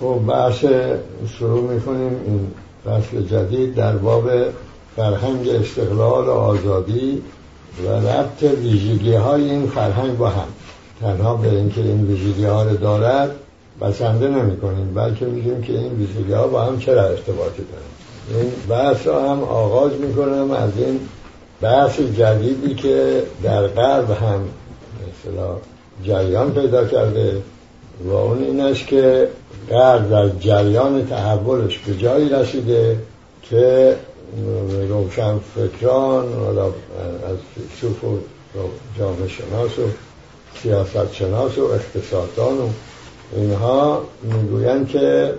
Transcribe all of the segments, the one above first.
خب بحث شروع می‌کنیم این فصل جدید در باب فرهنگ استقلال و آزادی و ربط ویژگی های این فرهنگ با هم. تنها به اینکه این ویژگی ها رو دارد بسنده نمی کنیم بلکه میگیم که این ویژگی ها با هم چرا ارتباطی دارن. این بحث را هم آغاز می‌کنم از این بحث جدیدی که در غرب هم مثلا جریان پیدا کرده. و اون این است که غرب در جریان تحولش به جایی رسیده که روشن فکران از فیلسوف و جامعه شناس و سیاست شناس و اقتصاددان و اینها می‌گویند که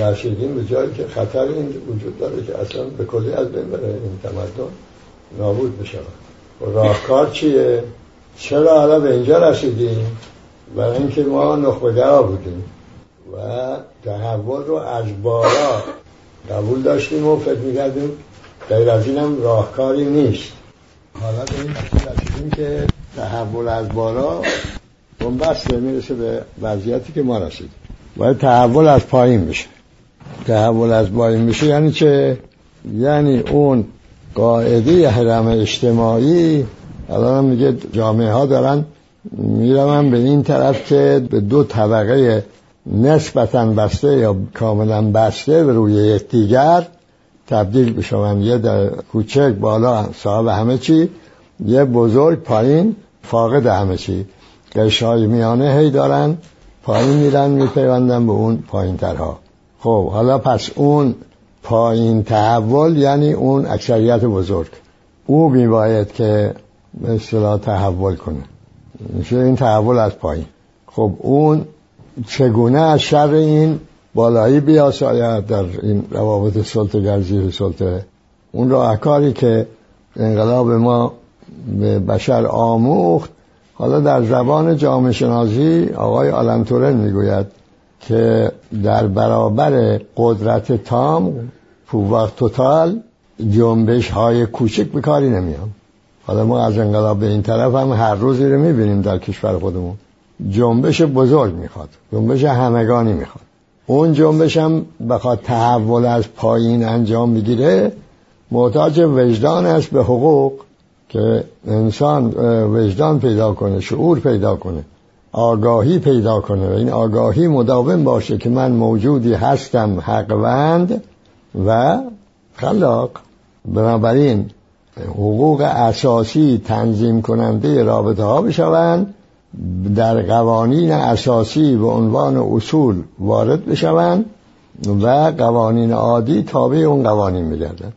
رسیدیم به جایی که خطر این وجود داره که اصلا به کلی از بین بره این تمدن نابود بشه راهکار چیه؟ چرا حالا به اینجا رسیدیم؟ برای اینکه ما نخبگرا بودیم و تحول رو از بالا قبول داشتیم و فکر می‌کردیم غیر از اینم راهکاری نیست. حالا به این رسیدیم که تحول از بالا بسته می‌رسه به وضعیتی که ما رسیدیم. باید تحول از پایین بشه. تحول از پایین بشه یعنی چه؟ یعنی اون قاعده حرم اجتماعی الان میگه جامعه ها دارن می‌روم به این طرف که به دو طبقه نسبتا بسته یا کاملا بسته به روی یکدیگر تبدیل بشوند یه در کوچک بالا صاحب همه چی یه بزرگ پایین فاقد همه چی. قشهای میانه هی دارن پایین میرن میپیوندن به اون پایین ترها خب حالا پس اون پایین تحول یعنی اون اکثریت بزرگ. او میباید که به تحول کنه. میشه این تحول از پایین. خب اون چگونه از شر این بالایی بیاساید در این روابط سلطه زیر سلطه. اون راهکاری که انقلاب ما به بشر آموخت حالا در زبان جامعه شناسی آقای آلنتورن می‌گوید که در برابر قدرت تام پوواق توتال جنبش های کوچک به کاری نمیان حالا ما از انقلاب به این طرف هم هر روزی رو می‌بینیم در کشور خودمون. جنبش بزرگ می‌خواد جنبش همگانی می‌خواد. اون جنبش هم بخواد تحول از پایین انجام بگیره محتاج وجدان است به حقوق که انسان وجدان پیدا کنه شعور پیدا کنه آگاهی پیدا کنه و این آگاهی مداوم باشه که من موجودی هستم حقوند و خلاق. بنابراین حقوق اساسی تنظیم کننده رابطه ها بشوند در قوانین اساسی به عنوان اصول وارد بشوند و قوانین عادی تابع اون قوانین بگردن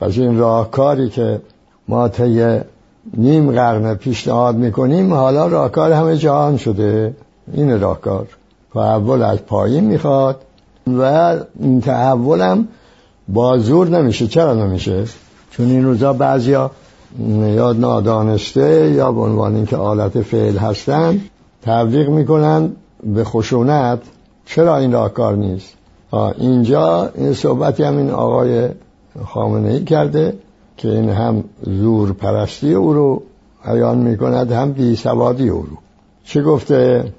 پس این راهکاری که ما طی نیم قرن پیشنهاد می‌کنیم حالا راهکار همه جهان شده. این راهکار تحول از پایین می‌خواد و این تحول هم با زور نمیشه. چرا نمیشه؟ چون این روزا بعضیا یا نادانسته یا به عنوان اینکه آلت فعل هستن تبلیغ می‌کنن به خشونت. چرا این راهکار نیست؟ اینجا این صحبتی هم این آقای خامنه ای کرده که این هم زور پرستی او رو عیان می‌کند هم بی سوادی او رو. چه گفته؟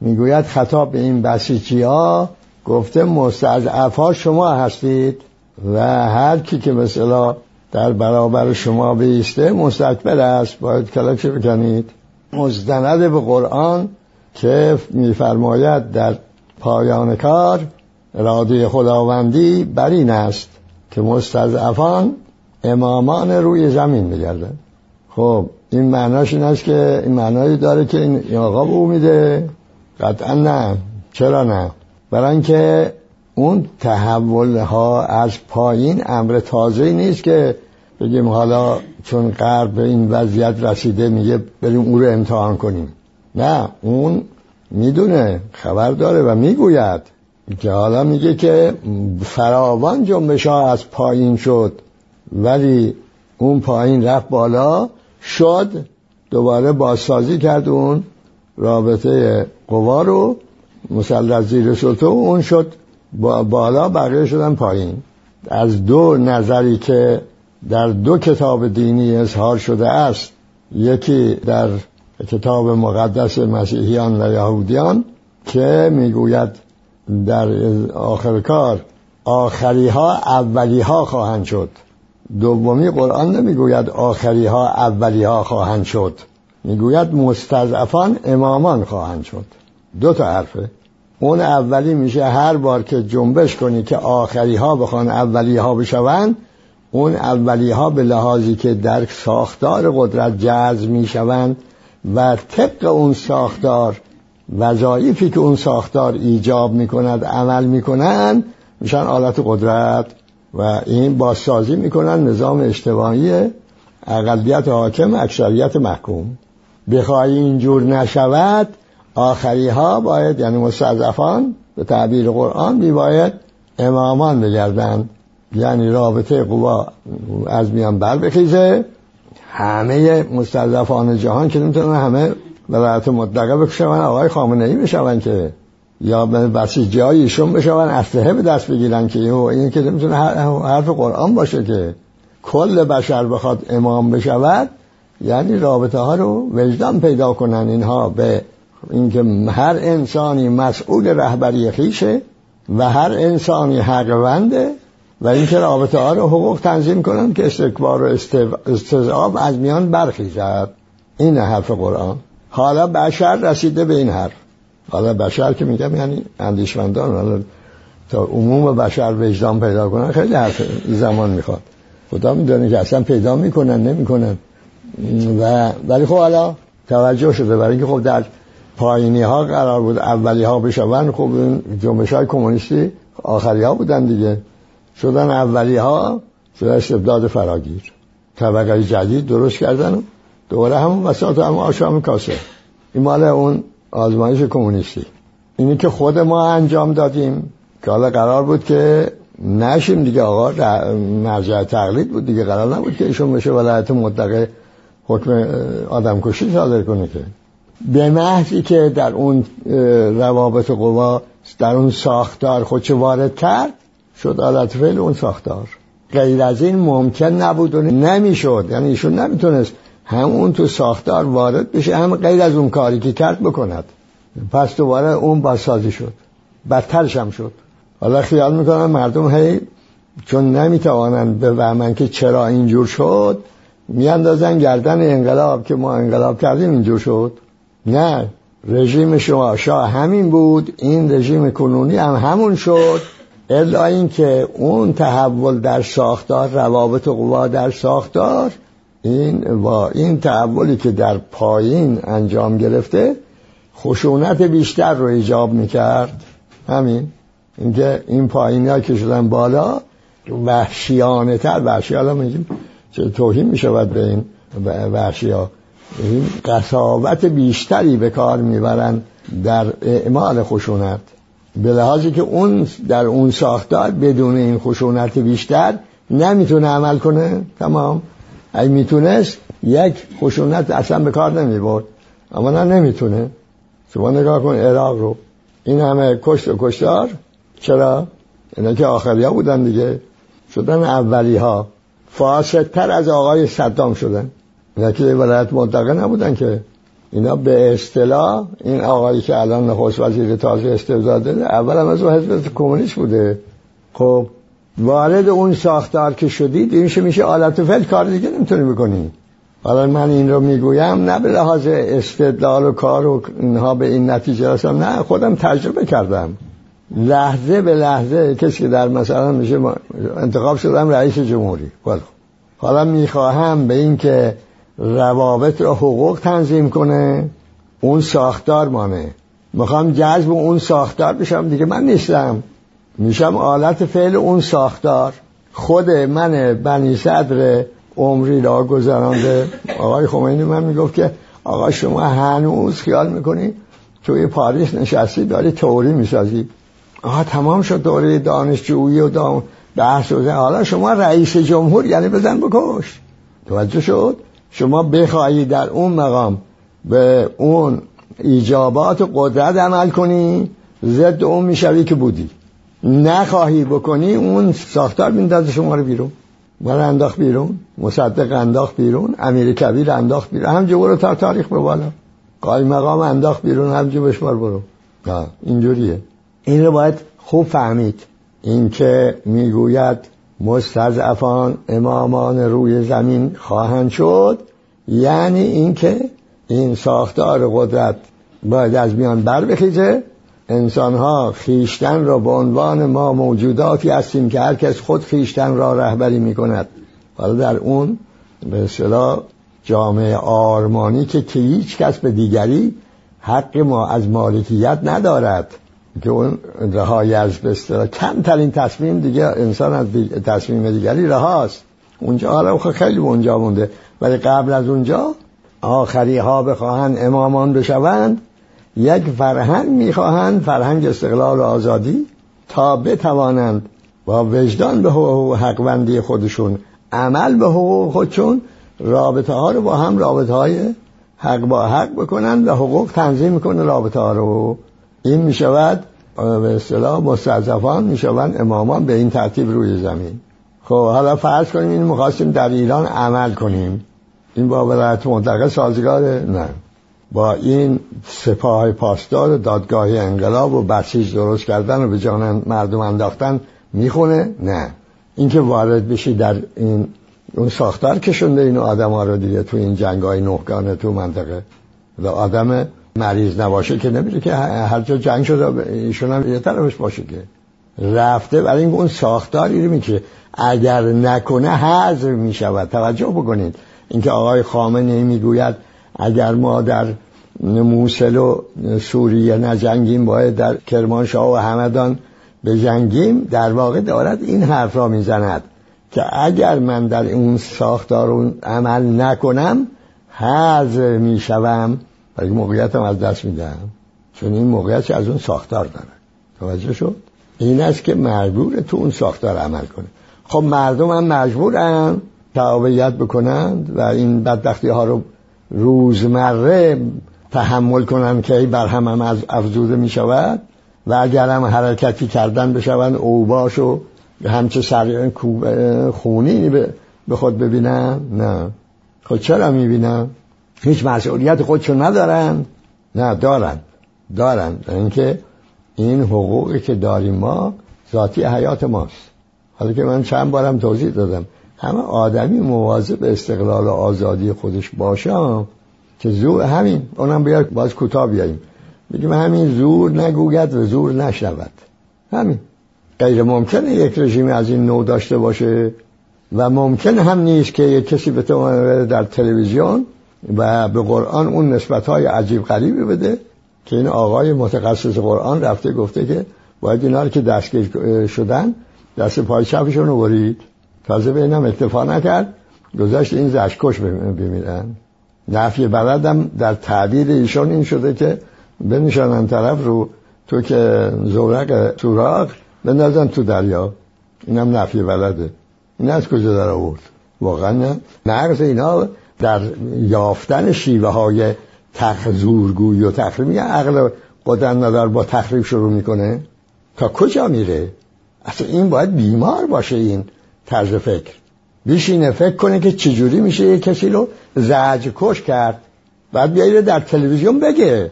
می‌گوید خطاب به این بسیجی ها گفته مستضعف ها شما هستید و هر کی که مثلا در برابر شما بیسته مستکبر است. باید کلکش بکنید. مزدند به قرآن که میفرماید در پایان کار اراده خداوندی بر این است که مستضعفان امامان روی زمین بگردن. خب این معناش این است که این معنایی داره که این آقا به او میده. قطعا نه. چرا نه؟ برای اینکه اون تحول ها از پایین امر تازه نیست که بگیم حالا چون غرب به این وضعیت رسیده میگه بریم او رو امتحان کنیم. نه اون می‌دونه خبر داره و می‌گوید که حالا میگه که فراوان جنبش ها از پایین شد ولی اون پایین رفت بالا شد دوباره بازسازی کرد اون رابطه قوا رو مسلط زیر سلطه اون شد. بالا بقیه شدن پایین. از دو نظری که در دو کتاب دینی اظهار شده است یکی در کتاب مقدس مسیحیان و یهودیان که می‌گوید در آخر کار آخری ها اولی ها خواهند شد. دومی قرآن نمی‌گوید آخری ها اولی ها خواهند شد. می‌گوید مستضعفان امامان خواهند شد. دو تا حرفه. اون اولی میشه هر بار که جنبش کنی که آخری ها بخوان اولی ها بشوند اون اولی ها به لحاظی که در ساختار قدرت جذب می‌شوند و طبق اون ساختار وظایفی که اون ساختار ایجاب می‌کند عمل می‌کنند میشن آلت قدرت و این بازسازی می‌کنن نظام اجتماعی اقلیت حاکم اکثریت محکوم. بخوای اینجور نشود آخری ها باید یعنی مستضعفان به تعبیر قرآن بی باید امامان بگردند. یعنی رابطه قوا از میان بر بخیزه. همه مستضعفان جهان که نمی‌تونن همه ولایت مطلقه بکشن آقای خامنه ای بشون که یا به بسیجی های ایشون بشون اسلحه به دست بگیرن که این که نمی‌تونه حرف قرآن باشه که کل بشر بخواد امام بشود یعنی رابطه ها رو وجدان پیدا کنن اینها به اینکه هر انسانی مسئول رهبری خیشه و هر انسانی حقونده و اینکه رابطه ها رو حقوق تنظیم کنن که استکبار و استضعاب از میان برخیزد. این حرف قرآن. حالا بشر رسیده به این حرف. حالا بشر که میگم یعنی اندیشمندان. حالا تا عموم بشر وجدان پیدا کنن خیلی حرف زمان می‌خواد. خدا می‌دونه که اصلا پیدا می‌کنن نمی‌کنن. و ولی خب حالا توجه شده برای اینکه خب در پایینی ها قرار بود اولی ها بشون. خب این جنبش های کمونیستی آخری ها بودن دیگه. شدن اولی ها شده استبداد فراگیر. طبقه جدید درست کردن دوباره همون وسط هم آشام کاسه. این مال اون آزمایش کمونیستی. اینی که خود ما انجام دادیم که حالا قرار بود که نشیم دیگه آقا. مرجع تقلید بود دیگه. قرار نبود که ایشون بشه ولایت مطلقه حکم آدم کشی صادر کنه که. به محضی که در اون روابط قوا در اون ساختار خودش وارد کرد شد آلت فعل اون ساختار. غیر از این ممکن نبود و نمی‌شد. یعنی ایشون نمی‌تونست هم اون تو ساختار وارد بشه هم غیر از اون کاری که کرد بکند. پس دوباره اون بازسازی شد. بدترش هم شد. حالا خیال می‌کنم مردم هی چون نمی‌توانند به وهمن که چرا اینجور شد میاندازن گردن انقلاب که ما انقلاب کردیم اینجور شد. نه رژیم شما. شاه همین بود این رژیم کنونی هم همون شد الا اینکه اون تحول در ساختار روابط قوا در ساختار این و این تحولی که در پایین انجام گرفته خشونت بیشتر رو ایجاب می‌کرد. همین. اینکه این پایینی ها که شدن بالا وحشیانه تر وحشی حالا میگیم چه توهین می‌شود به این وحشی ها این قصاوت بیشتری به کار می‌برن در اعمال خشونت. به لحاظی که اون در اون ساختار بدون این خشونت بیشتر نمی‌تونه عمل کنه. تمام. اگه می‌تونست یک خشونت اصلا به کار نمی‌برد. اما نه نمی‌تونه. شما نگاه کن عراق رو. این همه کشت و کشتار. چرا؟ اینا که آخری بودن دیگه. شدن اولی ها فاسدتر از آقای صدام شدن. اینا که ولایت منطقه نبودن که. اینا به اصطلاح این آقایی که الان نخست وزیر تازه استبداد داده اول هم از حزب کمونیست بوده. خب وارد اون ساختار که شدید این میشه آلت فعل کار دیگه نمی‌تونی بکنی. حالا من این رو می‌گویم نه به لحاظ استدلال و کار و اینها به این نتیجه رسم نه خودم تجربه کردم. لحظه به لحظه کسی که در مثلا میشه انتخاب شدم رئیس جمهوری. حالا می‌خواهم به این که روابط را حقوق تنظیم کنه اون ساختار مانه. می‌خوام جذب اون ساختار بشم دیگه من نیستم. میشم آلت فعل اون ساختار. خود من بنی صدر عمری را گذرانده. آقای خمینی من می‌گفت که آقا شما هنوز خیال می‌کنی توی پاریس نشستی داری توری می‌سازی؟ آقا تمام شد دوره دانشجویی و دام بحث حالا شما رئیس جمهور یعنی بزن بکش. توجه شد؟ شما بخواهی در اون مقام به اون ایجابات قدرت عمل کنی ضد اون می‌شوی که بودی. نخواهی بکنی اون ساختار میندازه شما رو بیرون. من انداخت بیرون مصدق انداخت بیرون امیر کبیر انداخت بیرون. همجا برو تا تاریخ به بالا. قای مقام انداخت بیرون همجا بشمار برو. اینجوریه. این رو باید خوب فهمید. این که می‌گوید مستضعفان امامان روی زمین خواهند شد یعنی اینکه این ساختار قدرت باید از میان بر بخیزه. انسان ها خیشتن را به عنوان ما موجوداتی هستیم که هر کس خود خیشتن را رهبری می کند حالا در اون به اصطلاح جامعه آرمانی که که هیچ کس به دیگری حق ما از مالکیت ندارد. که اون رهایی از اصطلاح کمترین تصمیم دیگه انسان از تصمیم دیگری رهاست. اونجا حالا خیلی اونجا مونده. ولی قبل از اونجا آخری ها بخواهند امامان بشوند. یک فرهنگ می‌خواهند فرهنگ استقلال و آزادی تا بتوانند با وجدان به حقوق حقوندی خودشون عمل به حقوق خودشون رابطه ها رو با هم رابطه های حق با حق بکنند و حقوق تنظیم می‌کنه رابطه ها رو. این می‌شود به اصطلاح مستضعفان می‌شوند امامان به این ترتیب روی زمین. خب حالا فرض کنیم این می‌خواستیم در ایران عمل کنیم. این با ولایت مطلقه سازگاره؟ نه. با این سپاه پاسدار دادگاه انقلاب و بسیج درست کردن و به جان مردم انداختن می‌خونه؟ نه. اینکه وارد بشی در این اون ساختار کشونده این آدم ها رو دیگه تو این جنگ های تو منطقه. و آدم مریض نباشه که نمیره که هر جا جنگ شده ایشون هم یه طرفش باشه که رفته برای این اون ساختاری رو میشه اگر نکنه حذف می‌شود. توجه بکنید. اینکه آقای خامنه می‌گوید اگر ما در موسل و سوریه نجنگیم باید در کرمانشاه و همدان بجنگیم. در واقع دارد این حرف را می‌زند که اگر من در اون ساختار عمل نکنم حذف می‌شوم. ولی موقعیتم از دست میدم. چون این موقعیت از اون ساختار داره توجه شد؟ این است که مجبور تو اون ساختار عمل کنه خب مردم هم مجبورن تعابیت بکنند و این بدبختی ها رو روزمره تحمل کنند که بر هم هم از افزوده می شود و اگر هم حرکتی کردن بشوند اوباش و همچه سر خونی به خود ببینن؟ نه. خود چرا می‌بینن؟ هیچ مسئولیت خودشون ندارن. نه دارن. دارن. اینکه این حقوقی که داریم ما ذاتی حیات ماست. حالا که من چند بارم توضیح دادم. همه آدمی مواظب استقلال و آزادی خودش باشه که زور همین اونم بیاد باز کوتاه بیاییم. بگیم همین زور نگوید و زور نشنود. همین. غیر ممکنه یک رژیم از این نوع داشته باشه و ممکن هم نیست که یک کسی به در تلویزیون و به قرآن اون نسبت های عجیب غریبی بده که این آقای متخصص قرآن رفته گفته که باید اینا رو که دستگیر شدن دست پای چپشون رو برید. تازه به اینم اتفاق نکرد. گذاشت این زشکش بمیرن. نفی بلدم در تعبیر ایشون این شده که بنشانن طرف رو تو که زورق سوراخ بندازن تو دریا. اینم نفی بلده. این از کجا در آورد؟ واقعا نه. نقص اینا در یافتن شیوه های تخزورگوی و تخریب میگن عقل قدرت ندار با تخریب شروع می‌کنه. تا کجا میره؟ اصلا این باید بیمار باشه این طرز فکر. بیشینه فکر کنه که چجوری میشه یه کسی رو زج کش کرد. بعد بیایید در تلویزیون بگه.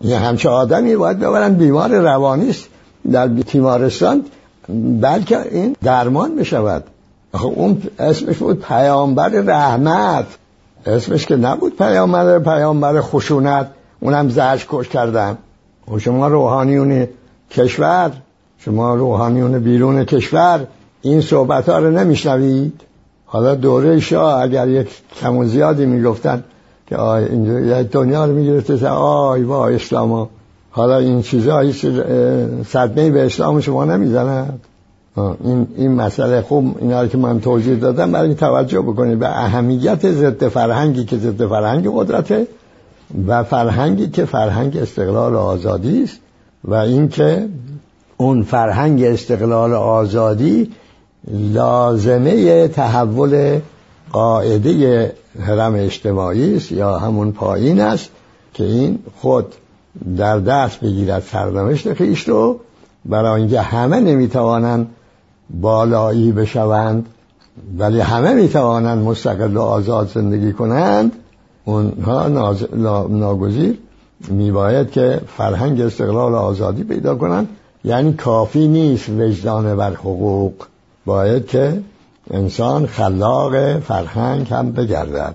یه همچه آدمی باید ببرن بیمار روانیست در تیمارستان بلکه این درمان بشود اون اسمش بود پیامبر رحمت. اسمش که نبود پیامبر پیامبر خشونت. اونم زج کش کردن. و خب شما روحانیون کشور شما روحانیون بیرون کشور این صحبت ها رو نمیشنوید؟ حالا دوره شاه اگر یک کم و زیادی می‌گفتن که آی اینجا دنیا رو می‌گرفته آی با اسلام حالا این چیزا هیچ صدمه به اسلام شما نمی‌زند این این مسئله خوب اینا رو که من توضیح دادم برای توجه بکنید به اهمیت ضد فرهنگی که ضد فرهنگ قدرته و فرهنگی که فرهنگ استقلال و آزادی است و اینکه اون فرهنگ استقلال و آزادی لازمه تحول قاعده حرم اجتماعی است یا همون پایین است که این خود در دست بگیرد سرنوشت خیش رو برای اینکه همه نمی‌توانند بالایی بشوند ولی همه می‌توانند مستقل و آزاد زندگی کنند اونها ناگزیر میباید که فرهنگ استقلال و آزادی پیدا کنند. یعنی کافی نیست وجدان بر حقوق. باید که انسان خلاق فرهنگ هم بگردد.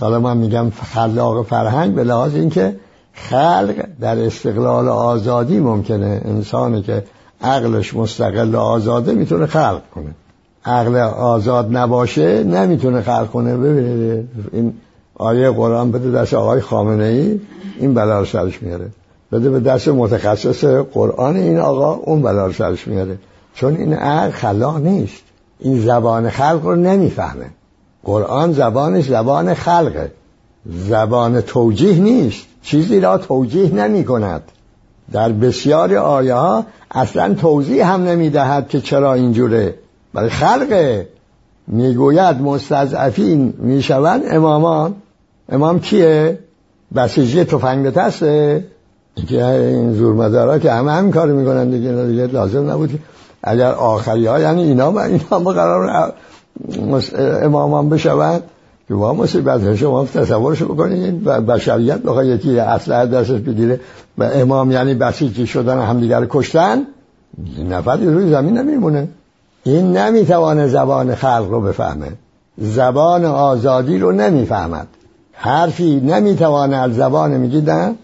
حالا من میگم خلاق فرهنگ به لحاظ اینکه خلق در استقلال آزادی ممکنه. انسانی که عقلش مستقل و آزاده می‌تونه خلق کنه. عقل آزاد نباشه نمی‌تونه خلق کنه. ببینید این آیه قرآن بده دست آقای خامنه ای این بلا رو سرش میاره. بده به دست متخصص قرآن این آقا اون بلا رو سرش میاره. چون این عقل خلاق نیست. این زبان خلق رو نمی‌فهمه. قرآن زبانش زبان خلقه. زبان توجیه نیست. چیزی را توجیه نمی کند در بسیاری آیه ها اصلا توضیح هم نمی دهد که چرا اینجوره. برای خلقه. می‌گوید مستضعفین می‌شوند. امامان. امام کیه؟ بسیجی تفنگ دسته که این زورمدارا که همه همین کار می‌کنن دیگه دیگه لازم نبود. اگر آخری ها یعنی اینا اینا قرار امامان بشوند. که با مصیبت شما تصورش بکنید و بشریت بخواه یکی اصلا دستش بگیره و امام یعنی بسیجی شدن همدیگر کشتن نفری روی زمین نمیمونه. این نمی‌توانه زبان خلق رو بفهمه. زبان آزادی رو نمی‌فهمد. حرفی نمی‌توانه از زبان میگید من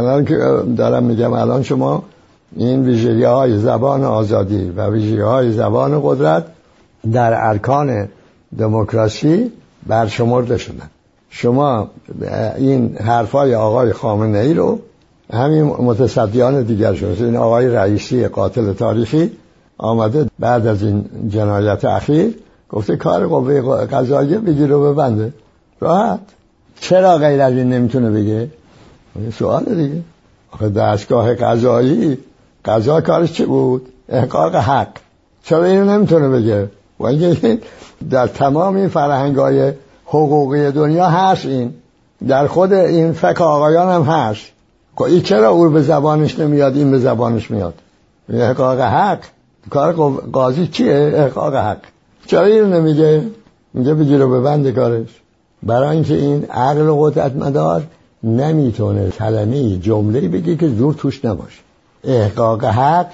الان که دارم میگم الان شما این ویژگی های زبان آزادی و ویژگی های زبان قدرت در ارکان دموکراسی برشمرده شدن. شما این حرفای آقای خامنه ای رو همین متصدیان دیگر شد این آقای رئیسی قاتل تاریخی آمده بعد از این جنایت اخیر گفته کار قوه قضاییه بگیر رو ببنده. راحت. چرا غیر از این نمی‌تونه بگه؟ سوال دیگه. آخه دستگاه قضایی قضا کارش چه بود؟ احقاق حق. چرا اینو نمی‌تونه بگه؟ و در تمام این فرهنگ های حقوقی دنیا هست این. در خود این فکر آقایان هم هست. خب این چرا او به زبانش نمیاد این به زبانش میاد؟ احقاق حق. کار قاضی چیه؟ احقاق حق. چرا اینو نمیگه؟ میگه بگیر و ببند کارش. برای اینکه این عقل و قدرت مدار نمی‌تونه کلمه جمله بگه که زور توش نباشه. احقاق حق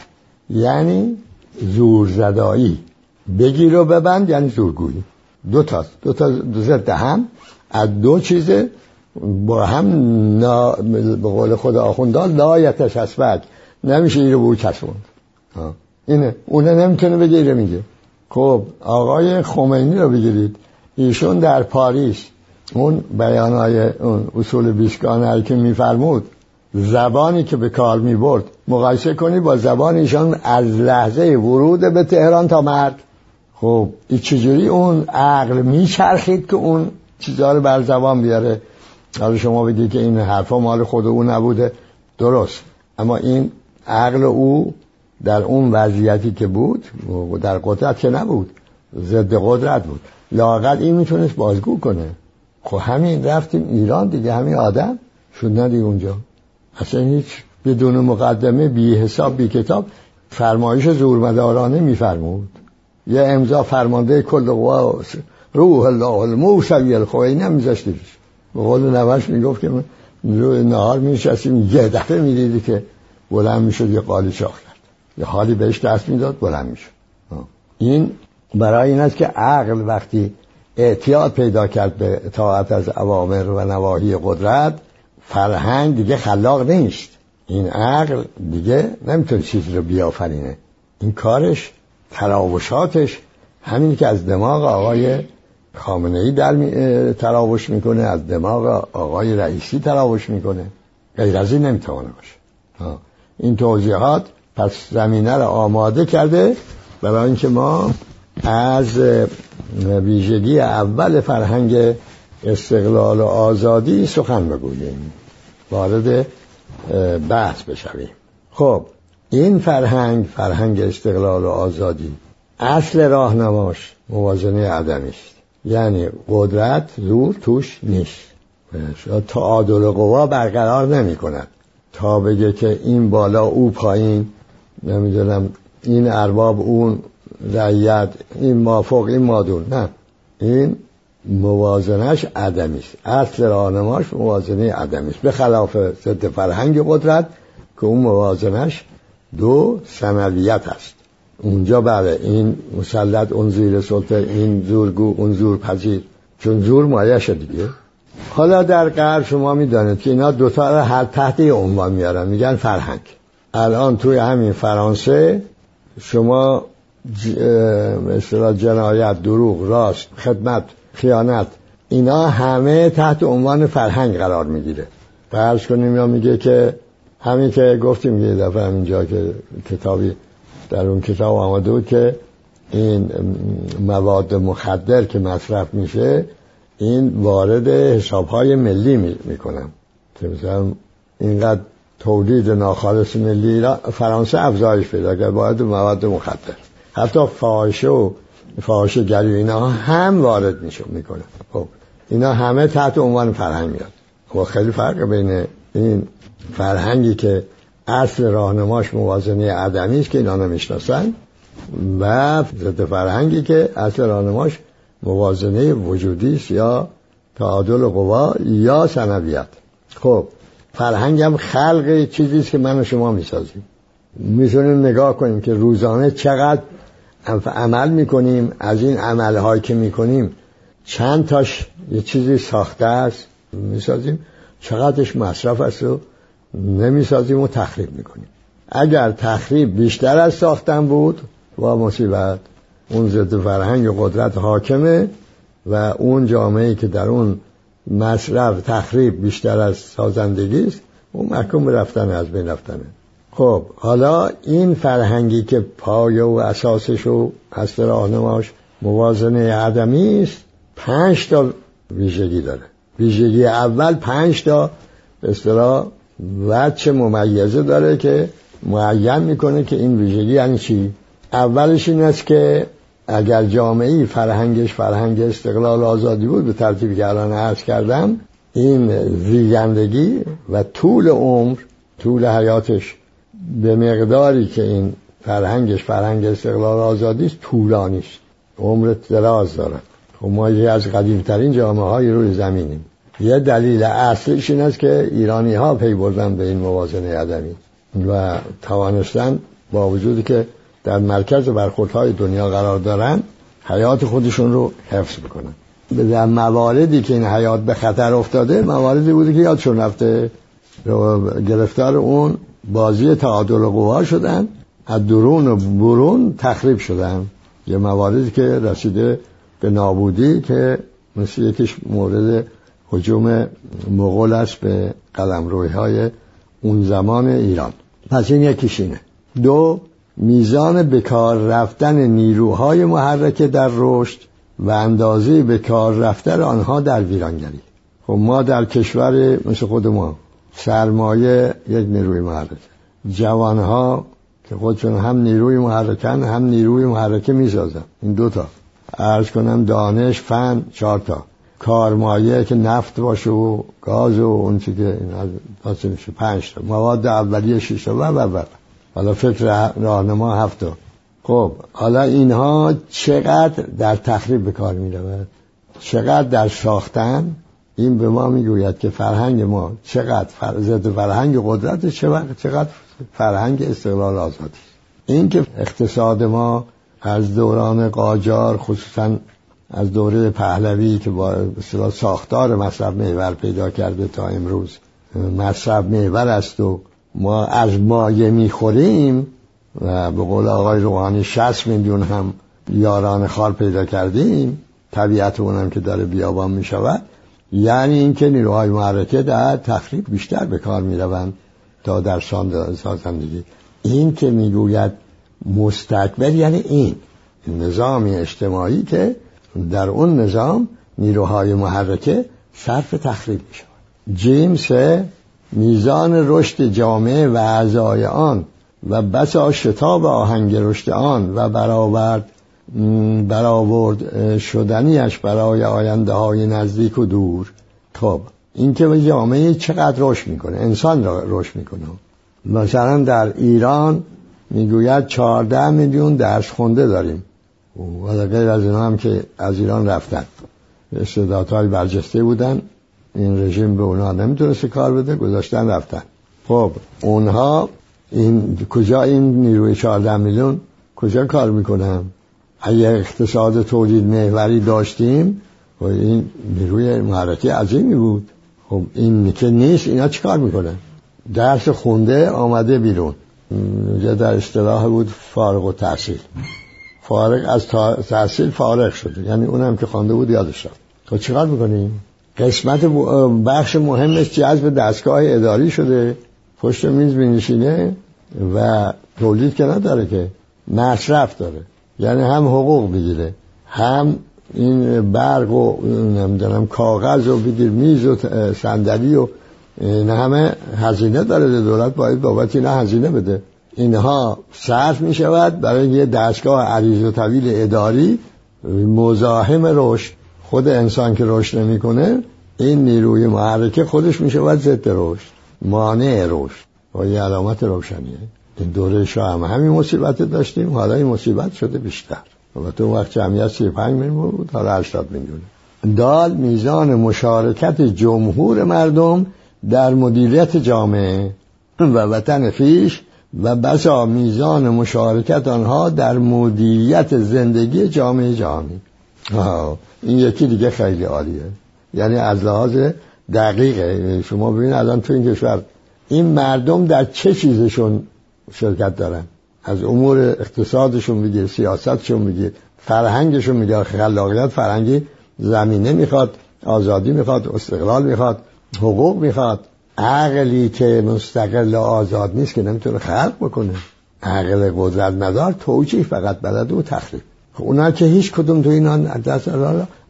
یعنی زور زدایی بگیر و ببند یعنی زورگویی دو تا دو تا ضد هم از دو چیز با هم نا... به قول خود آخوندان لایتش اسبک نمیشه این رو بود چسبوند اینه. اونه نمی‌تونه بگیره میگه. خب آقای خمینی رو بگیرید. ایشون در پاریس. اون بیانهای اون اصول بیشگانه که میفرمود. زبانی که به کار می‌برد مقایسه کنی با زبان ایشان از لحظه ورود به تهران تا مرگ. خب چجوری اون عقل میچرخید که اون چیزها رو بر زبان بیاره؟ حالا شما بگید که این حرفا مال خود او نبوده. درست. اما این عقل او در اون وضعیتی که بود در قدرت که نبود ضد قدرت بود. لاقل این می‌تونست بازگو کنه. خب همین رفتیم ایران دیگه همین آدم شد ندیگه اونجا. اصلا هیچ بدون مقدمه بی حساب بی کتاب فرمایش زورمدارانه میفرمود. یه امضا فرمانده کل قوا روح الله الموسوی الخوی نمیذاشتی به قول نوش می‌گفت که روی نهار میشستیم یه دفعه می‌دیدی که بلند می‌شد یه قالی شاخ کرد. یه حالی بهش دست می‌داد بلند می‌شد. این برای این است که عقل وقتی اعتیاد پیدا کرد به اطاعت از اوامر و نواهی قدرت فرهنگ دیگه خلاق نیست. این عقل دیگه نمی‌تونه چیزی رو بیافرینه. این کارش تراوشاتش همین که از دماغ آقای خامنه ای در تراوش می‌کنه از دماغ آقای رئیسی تراوش می‌کنه. غیر از این نمی‌تونه باشه. این توضیحات پس زمینه رو آماده کرده برای اینکه ما از ویژگی اول فرهنگ استقلال و آزادی سخن بگوییم. وارد بحث بشویم. خب این فرهنگ فرهنگ استقلال و آزادی. اصل راهنماش موازنه عدمی است. یعنی قدرت زور توش نیست. تعادل قوا برقرار نمی کند. تا بگه که این بالا او پایین نمی‌دونم این ارباب اون رعیت این مافوق این مادون نه. این موازنش عدمی است. اصل راهنماش موازنه عدمی است. به خلاف ضد فرهنگ قدرت که اون موازنش دو سنویت است اونجا بله این مسلط اون زیر سلطه این زورگو اون زور پذیر چون زور مایش دیگه. حالا در غرب شما می‌دانید که اینا دوتا رو هر تحت عنوان میارن. میگن فرهنگ. الان توی همین فرانسه شما مثلا جنایت دروغ راست خدمت خیانت اینا همه تحت عنوان فرهنگ قرار می‌گیره. فرض کنیم یا میگه که همین که گفتیم یه دفعه همینجا که کتابی در اون کتاب آمده بود که این مواد مخدر که مصرف میشه این وارد حسابهای ملی می‌کنم. که مثلا اینقدر تولید ناخالص ملی را فرانسه افزایش پیدا کرد باید مواد مخدر. حتی فاحشه و فاحشه گری اینا هم وارد میشه می‌کنه. خب اینا همه تحت عنوان فرهنگ میاد. خب خیلی فرق بین این فرهنگی که اصل راهنماش موازنه عدمی است که اینا نمی‌شناسن و ضد فرهنگی که اصل راهنماش موازنه وجودی است یا تعادل قوا یا سنویت خب فرهنگ هم خلق چیزی است که من و شما می‌سازیم. می‌تونیم نگاه کنیم که روزانه چقدر عمل می‌کنیم از این عملهایی که می‌کنیم چند تاش یه چیزی ساخته است می‌سازیم. چقدرش مصرف است و نمی‌سازیم و تخریب می‌کنیم. اگر تخریب بیشتر از ساختن بود و مصیبت. اون ضد فرهنگ و قدرت حاکمه و اون جامعه که در اون مصرف تخریب بیشتر از سازندگی است اون محکوم رفتن از بین رفتنه. خب حالا این فرهنگی که پایه و اساسش و هست راهنماش موازنه عدمی است پنج تا ویژگی داره. ویژگی اول پنج تا به اصطلاح وچه ممیزه داره که معین می‌کنه که این ویژگی یعنی چی؟ اولش این است که اگر جامعه فرهنگش فرهنگ استقلال آزادی بود به ترتیبی که الان عرض کردم این زیگندگی و طول عمر طول حیاتش به مقداری که این فرهنگش فرهنگ استقلال آزادی است طولانی است. عمر دراز دارد خب ما از قدیمترین جامعه های روی زمینیم. یه دلیل اصلیش این است که ایرانی ها پی بردن به این موازنه عدمی و توانستن با وجودی که در مرکز برخوردهای دنیا قرار دارن حیات خودشون رو حفظ بکنن. در مواردی که این حیات به خطر افتاده مواردی بوده که یادشون رفته گرفتار اون بازی تعادل قوا شدن از درون و برون تخریب شدن. یه مواردی که رسیده به نابودی که مثل یکیش مورد حجوم مغول است به قلمروی های اون زمان ایران. پس این یکیش اینه. دو میزان بکار رفتن نیروهای محرکه در رشد و اندازه بکار رفتن آنها در ویرانگری. خب ما در کشور مثل خود ما سرمایه یک نیروی محرکه جوانها که خودشون هم نیروی محرکن هم نیروی محرکه می‌سازن. این دوتا ارز کنم دانش فن چهار تا. کارمایه که نفت باشه و گاز و اون چی که از میشه پنج تا. مواد اولیه شش تا. و و حالا فکر راهنما هفت تا. خب حالا اینها چقدر در تخریب به کار می چقدر در ساختن؟ این به ما می‌گوید که فرهنگ ما چقدر ضد فرهنگ قدرت چقدر فرهنگ استقلال آزادی. این که اقتصاد ما از دوران قاجار خصوصا از دوره پهلوی که با ساختار مصرف میور پیدا کرده تا امروز. مصرف میور است و ما از مایه می‌خوریم و به قول آقای روحانی 60 میلیون هم یاران خال پیدا کردیم. طبیعت اونم که داره بیابان می‌شود. یعنی اینکه نیروهای معرکه در تخریب بیشتر به کار می‌روند تا در سازندگی. این که می‌گوید مستکبر یعنی این نظامی اجتماعی که در اون نظام نیروهای محرکه صرف تخریب می شود جیمز میزان رشد جامعه و اعضای آن و بسا شتاب آهنگ رشد آن و برآورد برآورد شدنیش برای آینده های نزدیک و دور. خب این که جامعه چقدر رشد می‌کنه انسان رشد می‌کنه. مثلا در ایران می‌گوید چهارده میلیون درس خونده داریم. و غیر از اینا هم که از ایران رفتن. استعدادهای برجسته بودن. این رژیم به اونها نمی‌تونست کار بده گذاشتن رفتن. خب اونها این کجا این نیروی 14 میلیون کجا کار می‌کنم اگر اقتصاد تولید محوری داشتیم و این نیروی محرکی عظیمی بود. خب این که نیست اینا چیکار می‌کنن؟ درس خونده آمده بیرون. اینجا در اصطلاح بود فارغ و تحصیل. فارغ از تحصیل فارغ شده یعنی اونم که خوانده بود یادش رفت. تو چیکار می‌کنیم؟ قسمت بخش مهمش جذب دستگاه اداری شده. پشت میز بینشینه و تولید که نداره که مصرف داره. یعنی هم حقوق بگیره هم این برق و نمی‌دونم کاغذ و بگیر میز و صندلی و این همه هزینه داره دولت باید بابت اینا هزینه بده. اینها صرف می شود برای یه دستگاه عریض و طویل اداری مزاحم رشد خود انسان که رشد نمی‌کنه این نیروی محرکه خودش می شود ضد رشد مانع رشد. و یه علامت روشنیه. این دوره شاه هم همین مصیبت داشتیم حالا این مصیبت شده بیشتر. و تو وقت جمعیت 35 میلیون بود حالا 80 میلیون دال میزان مشارکت جمهور مردم در مدیریت جامعه و وطن خیش و بسا میزان مشارکت آنها در مدیریت زندگی جامعه جهانی. این یکی دیگه خیلی عالیه. یعنی از لحاظ دقیقه شما ببینید الان تو این کشور این مردم در چه چیزشون شرکت دارن؟ از امور اقتصادشون بگیر سیاستشون بگیر فرهنگشون میگه. خلاقیت فرهنگی زمینه می‌خواد آزادی می‌خواد استقلال می‌خواد. حقوق می‌خواد. عقلی که مستقل آزاد نیست که نمی‌تونه خلق بکنه. عقل قدرت مدار توجیه فقط بلد و تخریب. خب اونا که هیچ کدوم تو اینا دست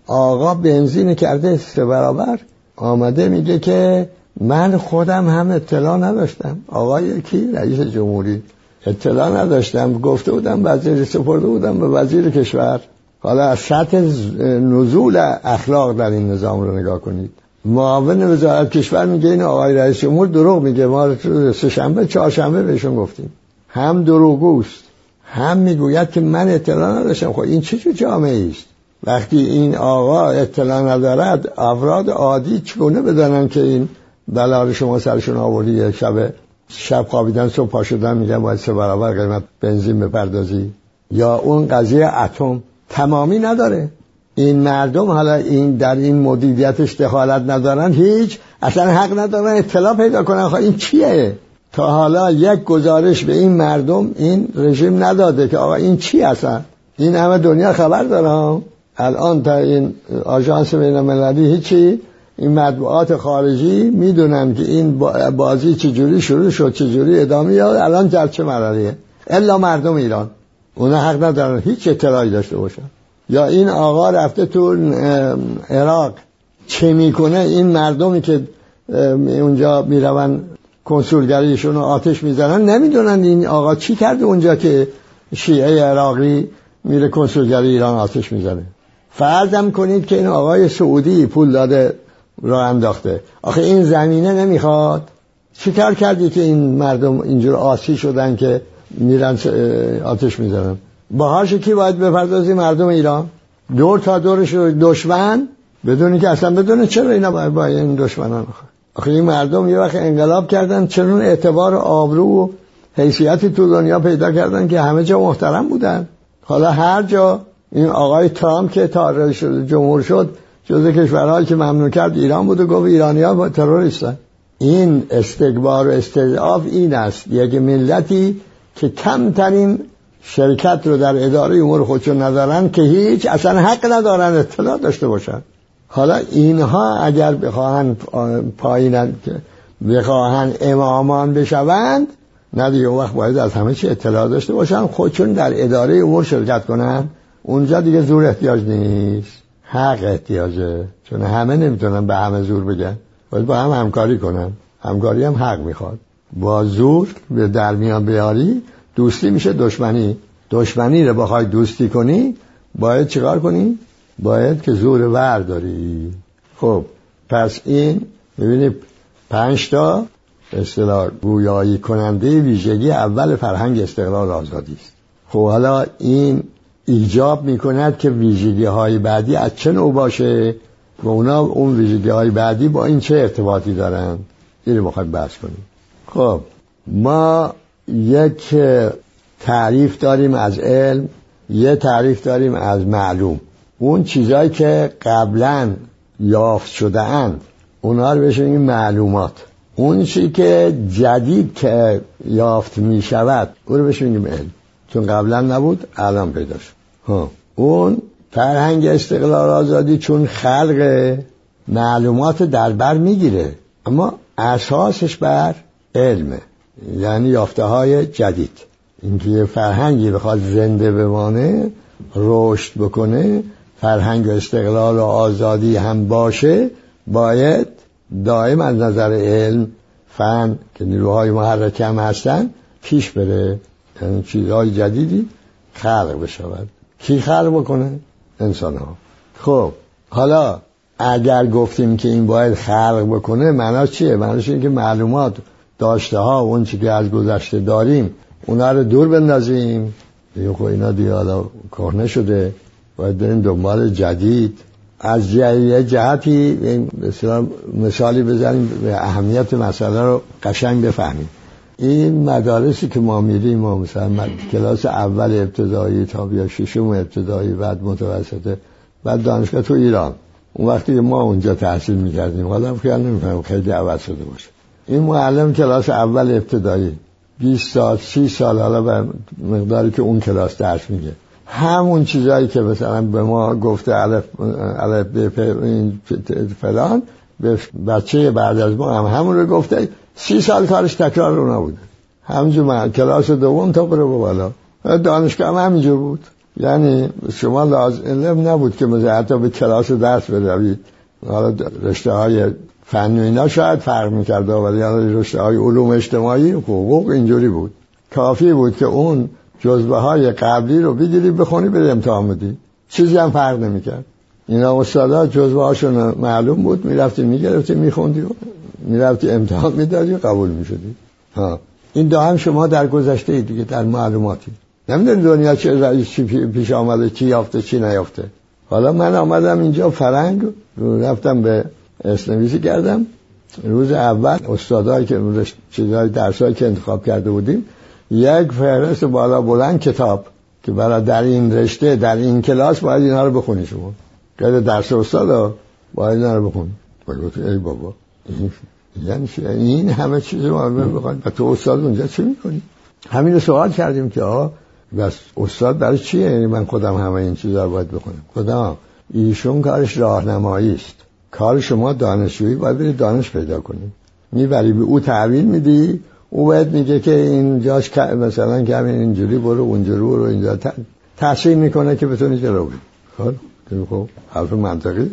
آقا بنزین کرده سه برابر. آمده میگه که من خودم هم اطلاع نداشتم. آقای کی رئیس جمهوری. اطلاع نداشتم. گفته بودم وزیر سپرده بودم به وزیر کشور. حالا از سطح نزول اخلاق در این نظام رو نگاه کنید. معاون وزارت کشور میگه این آقای رئیس جمهور دروغ میگه. ما سه شنبه چهارشنبه بهشون گفتیم. هم دروغوست هم می‌گوید که من اطلاع نداشتم. خب این چه جامعه است؟ وقتی این آقا اطلاع ندارد افراد عادی چگونه بدانن که این بلا شما سرشون آوردی؟ شب شب خوابیدن صبح پا شدن میگن باید سه برابر قیمت بنزین بپردازی. یا اون قضیه اتم تمامی نداره. این مردم حالا این در این مدیریتش دخالت ندارن هیچ اصلا حق ندارن اطلاع پیدا کنن خب این چیه؟ تا حالا یک گزارش به این مردم این رژیم نداده که آقا این چی اصلا؟ این همه دنیا خبر دارم الان تا این آژانس بین المللی هیچی این مطبوعات خارجی می‌دونن که این بازی چجوری شروع شد چجوری ادامه یا الان در چه مرحله الا مردم ایران. اونا حق ندارن هیچ اطلاعی داشته باشن. یا این آقا رفته تو عراق. چه می‌کنه؟ این مردمی که اونجا میرون کنسولگریشون رو آتش می‌زنن نمی‌دونن این آقا چی کرده اونجا که شیعه عراقی میره کنسولگری ایران آتش می‌زنه. فرضم کنید که این آقای سعودی پول داده را انداخته. آخه این زمینه نمی‌خواد. چیکار کردی که این مردم اینجور آسی شدن که میرن آتش می‌زنن؟ باهاش کی باید بپردازی مردم ایران. دور تا دورش دشمن بدونی که اصلا بدونه چرا اینا باید با این دشمنان آخه این مردم یه وقت انقلاب کردن چرا اعتبار آبرو و حیثیتی تو دنیا پیدا کردن که همه جا محترم بودن. حالا هر جا این آقای ترامپ که تار شد جمهور شد جز کشورهایی که ممنون کرد ایران بود و گفت ایرانی ها تروریستن این استکبار و استضعاف این است. یک ملتی که کمترین شرکت رو در اداره امور خودشون ندارن که هیچ اصلا حق ندارن اطلاع داشته باشن. حالا اینها اگر بخواهن پایین بخواهن امامان بشوند نه دیگه وقت باید از همه چی اطلاع داشته باشن خودشون در اداره امور شرکت کنن. اونجا دیگه زور احتیاج نیست. حق احتیاجه. چون همه نمی‌تونن به همه زور بگن. باید با هم همکاری کنن. همکاری هم حق می‌خواد. با زور به درمیان بیاری دوستی میشه دشمنی. دشمنی رو بخوای دوستی کنی باید چیکار کنی؟ باید که زور ور داری. خب پس این می‌بینی پنج تا اصطلاح گویایی کننده ویژگی اول فرهنگ استقلال آزادی است. خب حالا این ایجاب می‌کند که ویژگی های بعدی از چه نوع باشه؟ و اونا اون ویژگی های بعدی با این چه ارتباطی دارن؟ این رو بخوایم بحث کنیم. خب ما یک تعریف داریم از علم یه تعریف داریم از معلوم. اون چیزهایی که قبلا یافت شده اند اونها رو بهش معلومات. اون چی که جدید که یافت می شود او رو بهش میگیم علم. چون قبلا نبود الان پیدا شد. اون فرهنگ استقلال آزادی چون خلق معلومات در بر می‌گیره اما اساسش بر علمه. یعنی یافته های جدید اینکه فرهنگی بخواد زنده بمانه رشد بکنه فرهنگ استقلال و آزادی هم باشه باید دائم از نظر علم فن که نیروهای محرکه هم هستن پیش بره یعنی چیزهای جدیدی خلق بشود کی خلق بکنه؟ انسان ها خب حالا اگر گفتیم که این باید خلق بکنه معنا چیه؟ معناش اینه که معلومات داشته ها اون چی که از گذشته داریم اونا رو دور بندازیم. دیگه خب اینا دیگه حالا کهنه شده باید بریم دنبال جدید. از یه جهتی مثالی بزنیم به اهمیت مسئله رو قشنگ بفهمیم. این مدارسی که ما میریم ما مثلا کلاس اول ابتدایی تا بیا ششم ابتدایی بعد متوسطه بعد دانشگاه تو ایران. اون وقتی ما اونجا تحصیل می‌کردیم حالا خیلی نمیفهم خیلی عوض شده باشه. این معلم کلاس اول ابتدایی. 20 سال 30 سال حالا به مقداری که اون کلاس درس میگه. همون چیزایی که مثلا به ما گفته الف الف فلان به بچه بعد از ما هم همون رو گفته. سی سال کارش تکرار رو نبوده همینجور من کلاس دوم تا بره بالا. دانشگاه هم همینجور بود. یعنی شما لازم نبود که مثلا حتی به کلاس درس بروید حالا رشته های فن و اینا شاید فرق می‌کرده ولی یعنی رشته های علوم اجتماعی حقوق اینجوری بود. کافی بود که اون جزبه های قبلی رو بگیری بخونی به امتحان بدی. چیزی هم فرق نمی‌کرد. اینا استادا جزبه هاشون معلوم بود می‌رفتی می‌گرفتی میخوندی می‌رفتی امتحان می‌دادی و قبول می‌شدی. ها. این دو هم شما در گذشته دیگه در معلوماتی. نمی‌دونی دنیا چه چی پیش آمده چی یافته چی نیافته. حالا من آمدم اینجا فرنگ رفتم به اسنویسی کردم. روز اول استادایی که چیزهای درسایی که انتخاب کرده بودیم یک فهرست بالا بلند کتاب که برای در این رشته در این کلاس باید اینا رو بخونی شما. غیر درس استاد باید اینا رو بخونی. ای بابا یعنی این همه چیز ما بخواید و تو استاد اونجا چه می‌کنی؟ همین سوال کردیم که آه بس استاد برای چیه؟ یعنی من خودم همه این چیزا رو باید بخونم. خدا ایشون کارش راهنمایی است. کار شما دانشجویی باید برید دانش پیدا کنید می‌بری به او تحویل میدی او باید میگه که این جاش مثلا همین اینجوری برو اونجوری برو اینجا تحصیل می‌کنه که بتونی جلو بری. خب؟ خب حرف منطقیه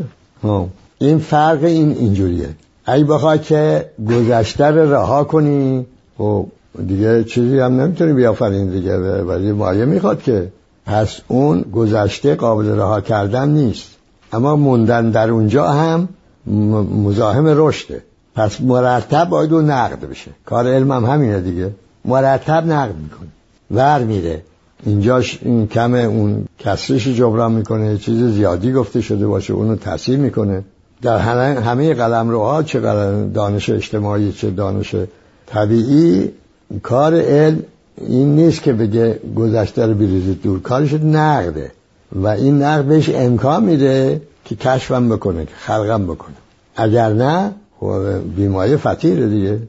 این فرق این اینجوریه. اگه بخوای که گذشته رو رها کنی خب دیگه چیزی هم نمی‌تونی بیافرین دیگه ولی مایه می‌خواد که. پس اون گذشته قابل رها کردن نیست. اما موندن در اونجا هم مزاحم رشده. پس مرتب باید اون نقد بشه. کار علم هم همینه دیگه. مرتب نقد می‌کنه. ور میره. اینجاش این کم اون کسرش جبران می‌کنه. چیز زیادی گفته شده باشه. اونو تاثیر می‌کنه. در همه قلم روها چه دانش اجتماعی چه دانش طبیعی. کار علم این نیست که بگه گذشته رو بریزید دور. کارش نقده. و این نقد بهش امکان میده که کشفم بکنه که خلقم بکنه. اگر نه خب بیماری فتیره دیگه.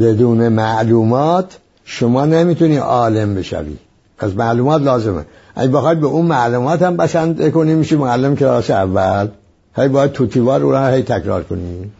بدون معلومات شما نمی‌تونی عالم بشوی. از معلومات لازمه. اگه بخواید به اون معلومات هم بسند کنی میشی معلم کلاس اول. هی باید توتیوار را هی تکرار کنی.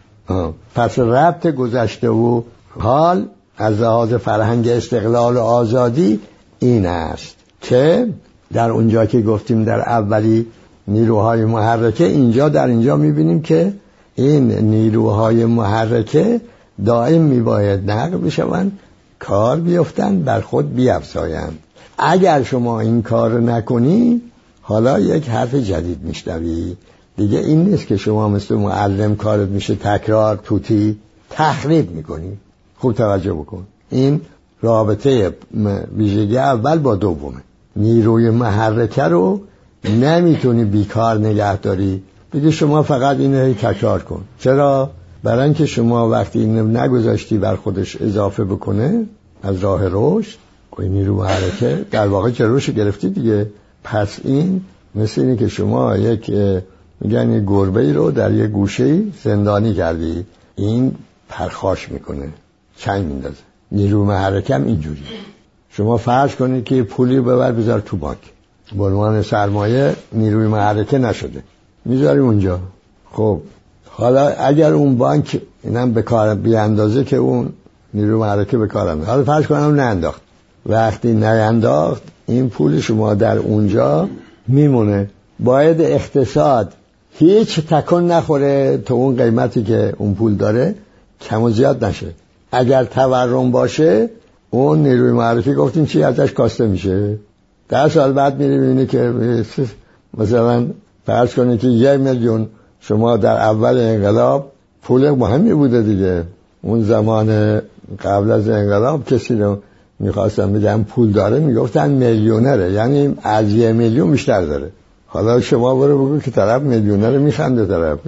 پس ربط گذشته و حال از لحاظ فرهنگ استقلال و آزادی این است که در اونجا که گفتیم در اولی نیروهای محرکه اینجا در اینجا می‌بینیم که این نیروهای محرکه دائم میباید نقل بشوند کار بیفتن بر خود بیافزایند. اگر شما این کار نکنی حالا یک حرف جدید میشنوی. دیگه این نیست که شما مثل معلم کارت میشه تکرار توتی تخریب می‌کنی. خوب توجه بکن. این رابطه ویژگی اول با دومه. نیروی محرکه رو نمی‌تونی بیکار نگه داری. بگی شما فقط اینو تکرار کن. چرا؟ برای اینکه شما وقتی اینو نگذاشتی بر خودش اضافه بکنه از راه رشد خب نیرو حرکه در واقع جلوش گرفتی دیگه؟ پس این مثل اینه که شما یک میگن یه گربه ای رو در یه گوشه زندانی کردی. این پرخاش می‌کنه. چنگ میندازه. نیرو محرکم اینجوری شما فرض کنید که پولی ببر بذار تو بانک. به عنوان سرمایه نیروی محرکه نشده. می‌ذاری اونجا. خب حالا اگر اون بانک اینم به کار بی اندازه که اون نیروی محرکه به کار حالا فرض کنم ننداخت. وقتی نینداخت این پول شما در اونجا میمونه. باید اقتصاد هیچ تکن نخوره تو اون قیمتی که اون پول داره کم و زیاد نشه. اگر تورم باشه اون نیروی معرفی گفتیم چی ازش کاسته میشه؟ ده سال بعد میری ببینی که مثلا فرض کنید که یه میلیون شما در اول انقلاب پول مهمی بوده دیگه. اون زمان قبل از انقلاب کسی رو می‌خواستم بگم پول داره می‌گفتن میلیونره. یعنی از یه میلیون بیشتر داره. حالا شما برو بگو که طرف میلیونر میخنده طرف.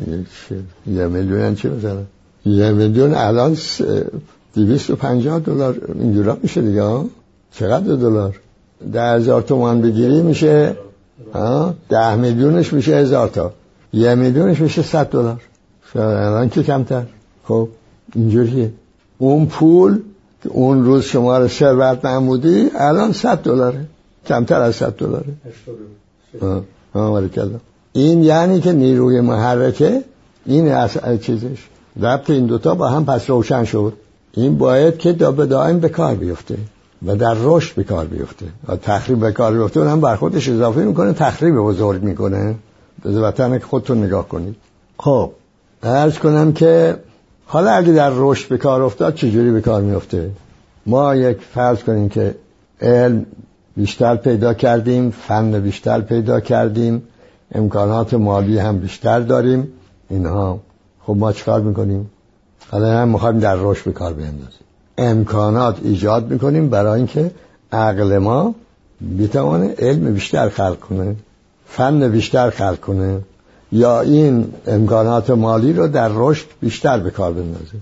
یه میلیون چی مثلا؟ یه میلیون الان دیویست و پنجاه دلار. اینجورا میشه دیگه چقدر دلار؟ ده هزار تومان بگیری میشه ده میلیونش میشه هزار تا. یه میلیونش میشه صد دلار. الان که کمتر. خب اینجوریه. اون پول که اون روز شما رو ثروت نمودی الان صد دلاره. کمتر از صد دلاره. این یعنی که نیروی محرکه؟ این از چیزش. ضبط این دوتا با هم پس روشن شد. این باید که دا به دائم به کار بیفته و در رشد به کار بیفته. و تخریب به کار بیفته اون هم بر خودش اضافه می‌کنه تخریب بزرگ می‌کنه. به وطن خودتون نگاه کنید. خب. ارز کنم که حالا اگه در رشد به کار افتاد چجوری به کار میفته ما یک فرض کنیم که علم بیشتر پیدا کردیم فن بیشتر پیدا کردیم امکانات مالی هم بیشتر داریم. اینها. خب ما چکار می‌کنیم؟ حالا هم می‌خوایم در رشد به کار بیندازیم امکانات ایجاد می‌کنیم برای اینکه عقل ما بتوانه علم بیشتر خلق کنه فن بیشتر خلق کنه یا این امکانات مالی رو در رشد بیشتر به کار بندازه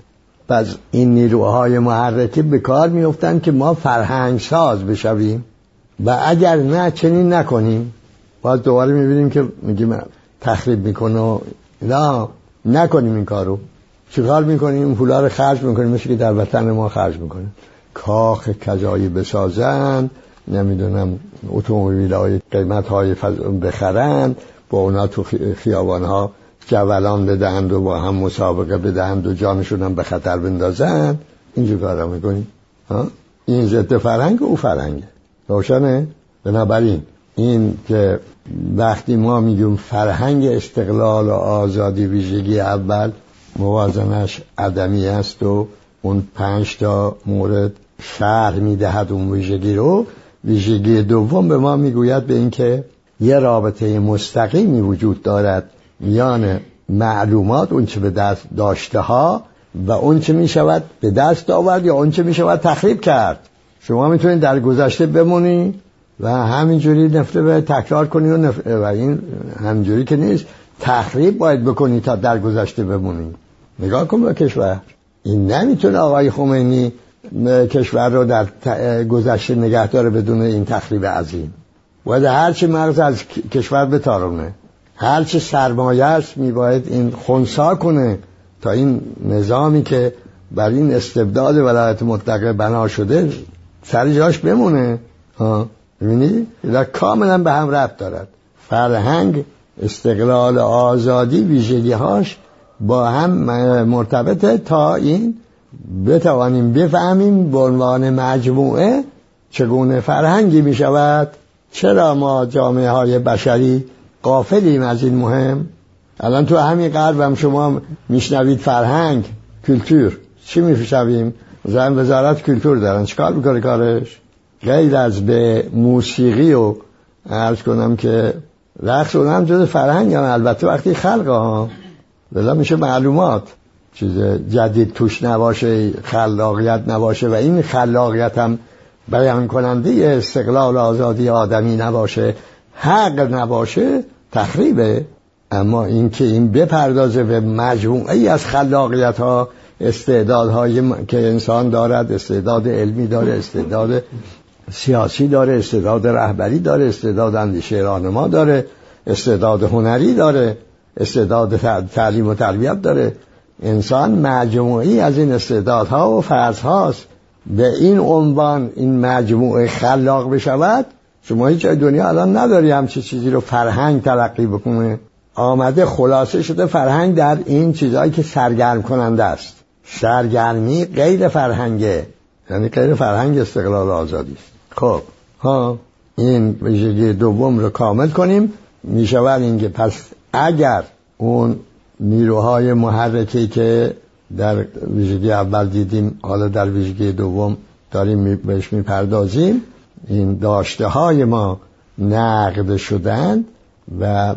پس این نیروهای محرکه به کار میفتن که ما فرهنگ ساز بشویم و اگر نه چنین نکنیم باز دوباره می‌بینیم که میگیم تخریب می‌کنه نه نکنیم این کارو. چیکار می‌کنیم؟ پولا رو خرج می‌کنیم مثل که در وطن ما خرج می‌کنیم. کاخ کجایی بسازند نمی‌دونم اتومبیل های قیمت های بخرند با اونا تو خیابان ها جولان بدهند و با هم مسابقه بدهند و جانشون هم به خطر بندازند اینجور کارا می‌کنیم. این ضد فرهنگ او فرهنگه روشنه؟ بنابراین این که وقتی ما میگیم فرهنگ استقلال و آزادی ویژگی اول موازنش عدمی است و اون پنج تا مورد شهر می‌دهد اون ویژگی رو. ویژگی دوم به ما می‌گوید به اینکه یه رابطه مستقیمی وجود دارد میان معلومات اون چه به دست داشته ها و اون چه می شود به دست آورد یا اون چه می شود تخریب کرد. شما می‌تونید در گذشته بمونی و همینجوری نفته به تکرار کنی و, و این همینجوری که نیست تخریب باید بکنی تا در گذشته بمونی نگاه کن به کشور. این نمی‌تونه آقای خمینی کشور رو در گذشته نگه داره بدون این تخریب عظیم. باید هرچی مغز از کشور بتارونه. هرچی سرمایه است میباید این خونسا کنه تا این نظامی که بر این استبداد ولایت مطلقه بنا شده سر جاش بمونه. ها؟ می‌بینی؟ کاملا به هم ربط دارد. فرهنگ استقلال آزادی ویژگی هاش با هم مرتبطه تا این بتوانیم بفهمیم به عنوان مجموعه چگونه فرهنگی می شود چرا ما جامعه های بشری قافلیم از این مهم؟ الان تو همین قرب هم شما میشنوید فرهنگ کلتور. چی میشنویم؟ زن وزارت کلتور دارن. چکار می‌کنه کارش؟ غیر از به موسیقی و عرض کنم که رقص اونم جز فرهنگ هم البته وقتی خلق ها ولی میشه معلومات. چیز جدید توش نباشه خلاقیت نباشه و این خلاقیت هم بیان کننده استقلال آزادی آدمی نباشه. حق نباشه تخریبه. اما اینکه این بپردازه به مجموعه ای از خلاقیت ها استعدادهایی که انسان دارد استعداد علمی داره استعداد سیاسی داره استعداد رهبری داره استعداد اندیشه راهنما داره استعداد هنری داره. استعداد تعلیم و تربیت داره. انسان مجموعی از این استعدادها و فرضهاست. به این عنوان این مجموعه خلاق بشود شما هیچ دنیا الان نداری همچه چیزی رو فرهنگ تلقی بکنه. آمده خلاصه شده فرهنگ در این چیزهایی که سرگرم کننده است. سرگرمی غیر فرهنگه. یعنی غیر فرهنگ استقلال آزادی است. خب ها این ویژگی دوم رو کامل کنیم. می‌شود اینکه پس اگر اون نیروهای محرکی که در ویژگی اول دیدیم حالا در ویژگی دوم داریم بهش می‌پردازیم این داشته های ما نقد شدن و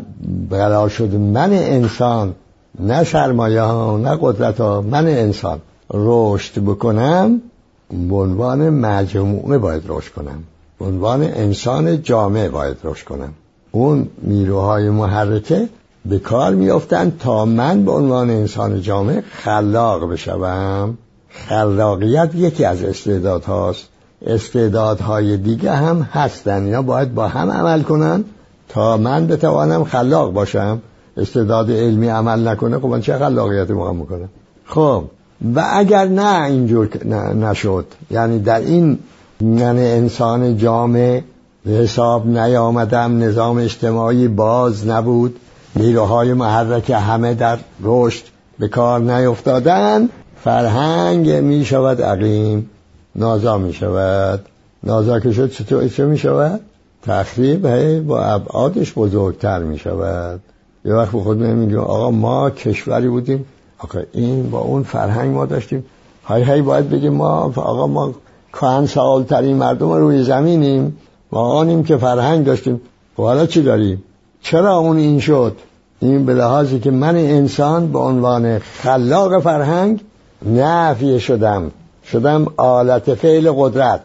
قرار شد من انسان نه سرمایه ها نه قدرت ها من انسان رشد بکنم به عنوان مجموعه باید رشد کنم به عنوان انسان جامعه باید رشد کنم. اون نیروهای محرکه به کار میافتند تا من به عنوان انسان جامعه خلاق بشوم. خلاقیت یکی از استعداد هاست. استعدادهای دیگه هم هستن اینا باید با هم عمل کنن تا من بتوانم خلاق باشم. استعداد علمی عمل نکنه خب من چه خلاقیتی موقع می‌کنم خب و اگر نه اینجور نشد. یعنی در این من انسان جامع به حساب نیامدم نظام اجتماعی باز نبود. نیروهای محرک همه در رشد به کار نیفتادن. فرهنگ می شود عقیم نازا می شود. نازا که شد چطور چه می شود؟ تخریب هی با ابعادش بزرگتر می شود. یه وقت به خود میگیم آقا ما کشوری بودیم. آقا این با اون فرهنگ ما داشتیم. های های باید بگیم ما آقا ما کهن سال ترین مردم روی زمینیم. ما آنیم که فرهنگ داشتیم. و حالا چی داریم؟ چرا اون این شد؟ این به لحاظی که من انسان به عنوان خلاق فرهنگ نفی شدم. شدم آلت فعل قدرت.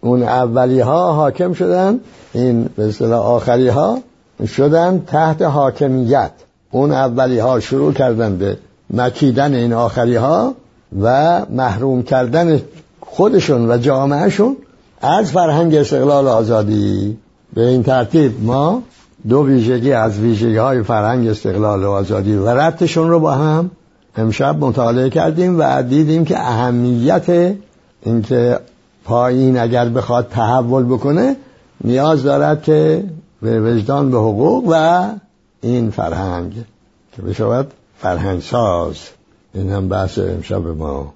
اون اولی ها حاکم شدن این به اصطلاح آخری ها شدن تحت حاکمیت. اون اولی ها شروع کردن به مکیدن این آخری ها و محروم کردن خودشون و جامعهشون از فرهنگ استقلال آزادی. به این ترتیب ما دو ویژگی از ویژگی های فرهنگ استقلال و آزادی و ربطشون رو با هم امشب مطالعه کردیم و دیدیم که اهمیت اینکه پایین اگر بخواد تحول بکنه نیاز دارد که به وجدان به حقوق و این فرهنگ که بشود فرهنگ ساز این هم بحث امشب ما.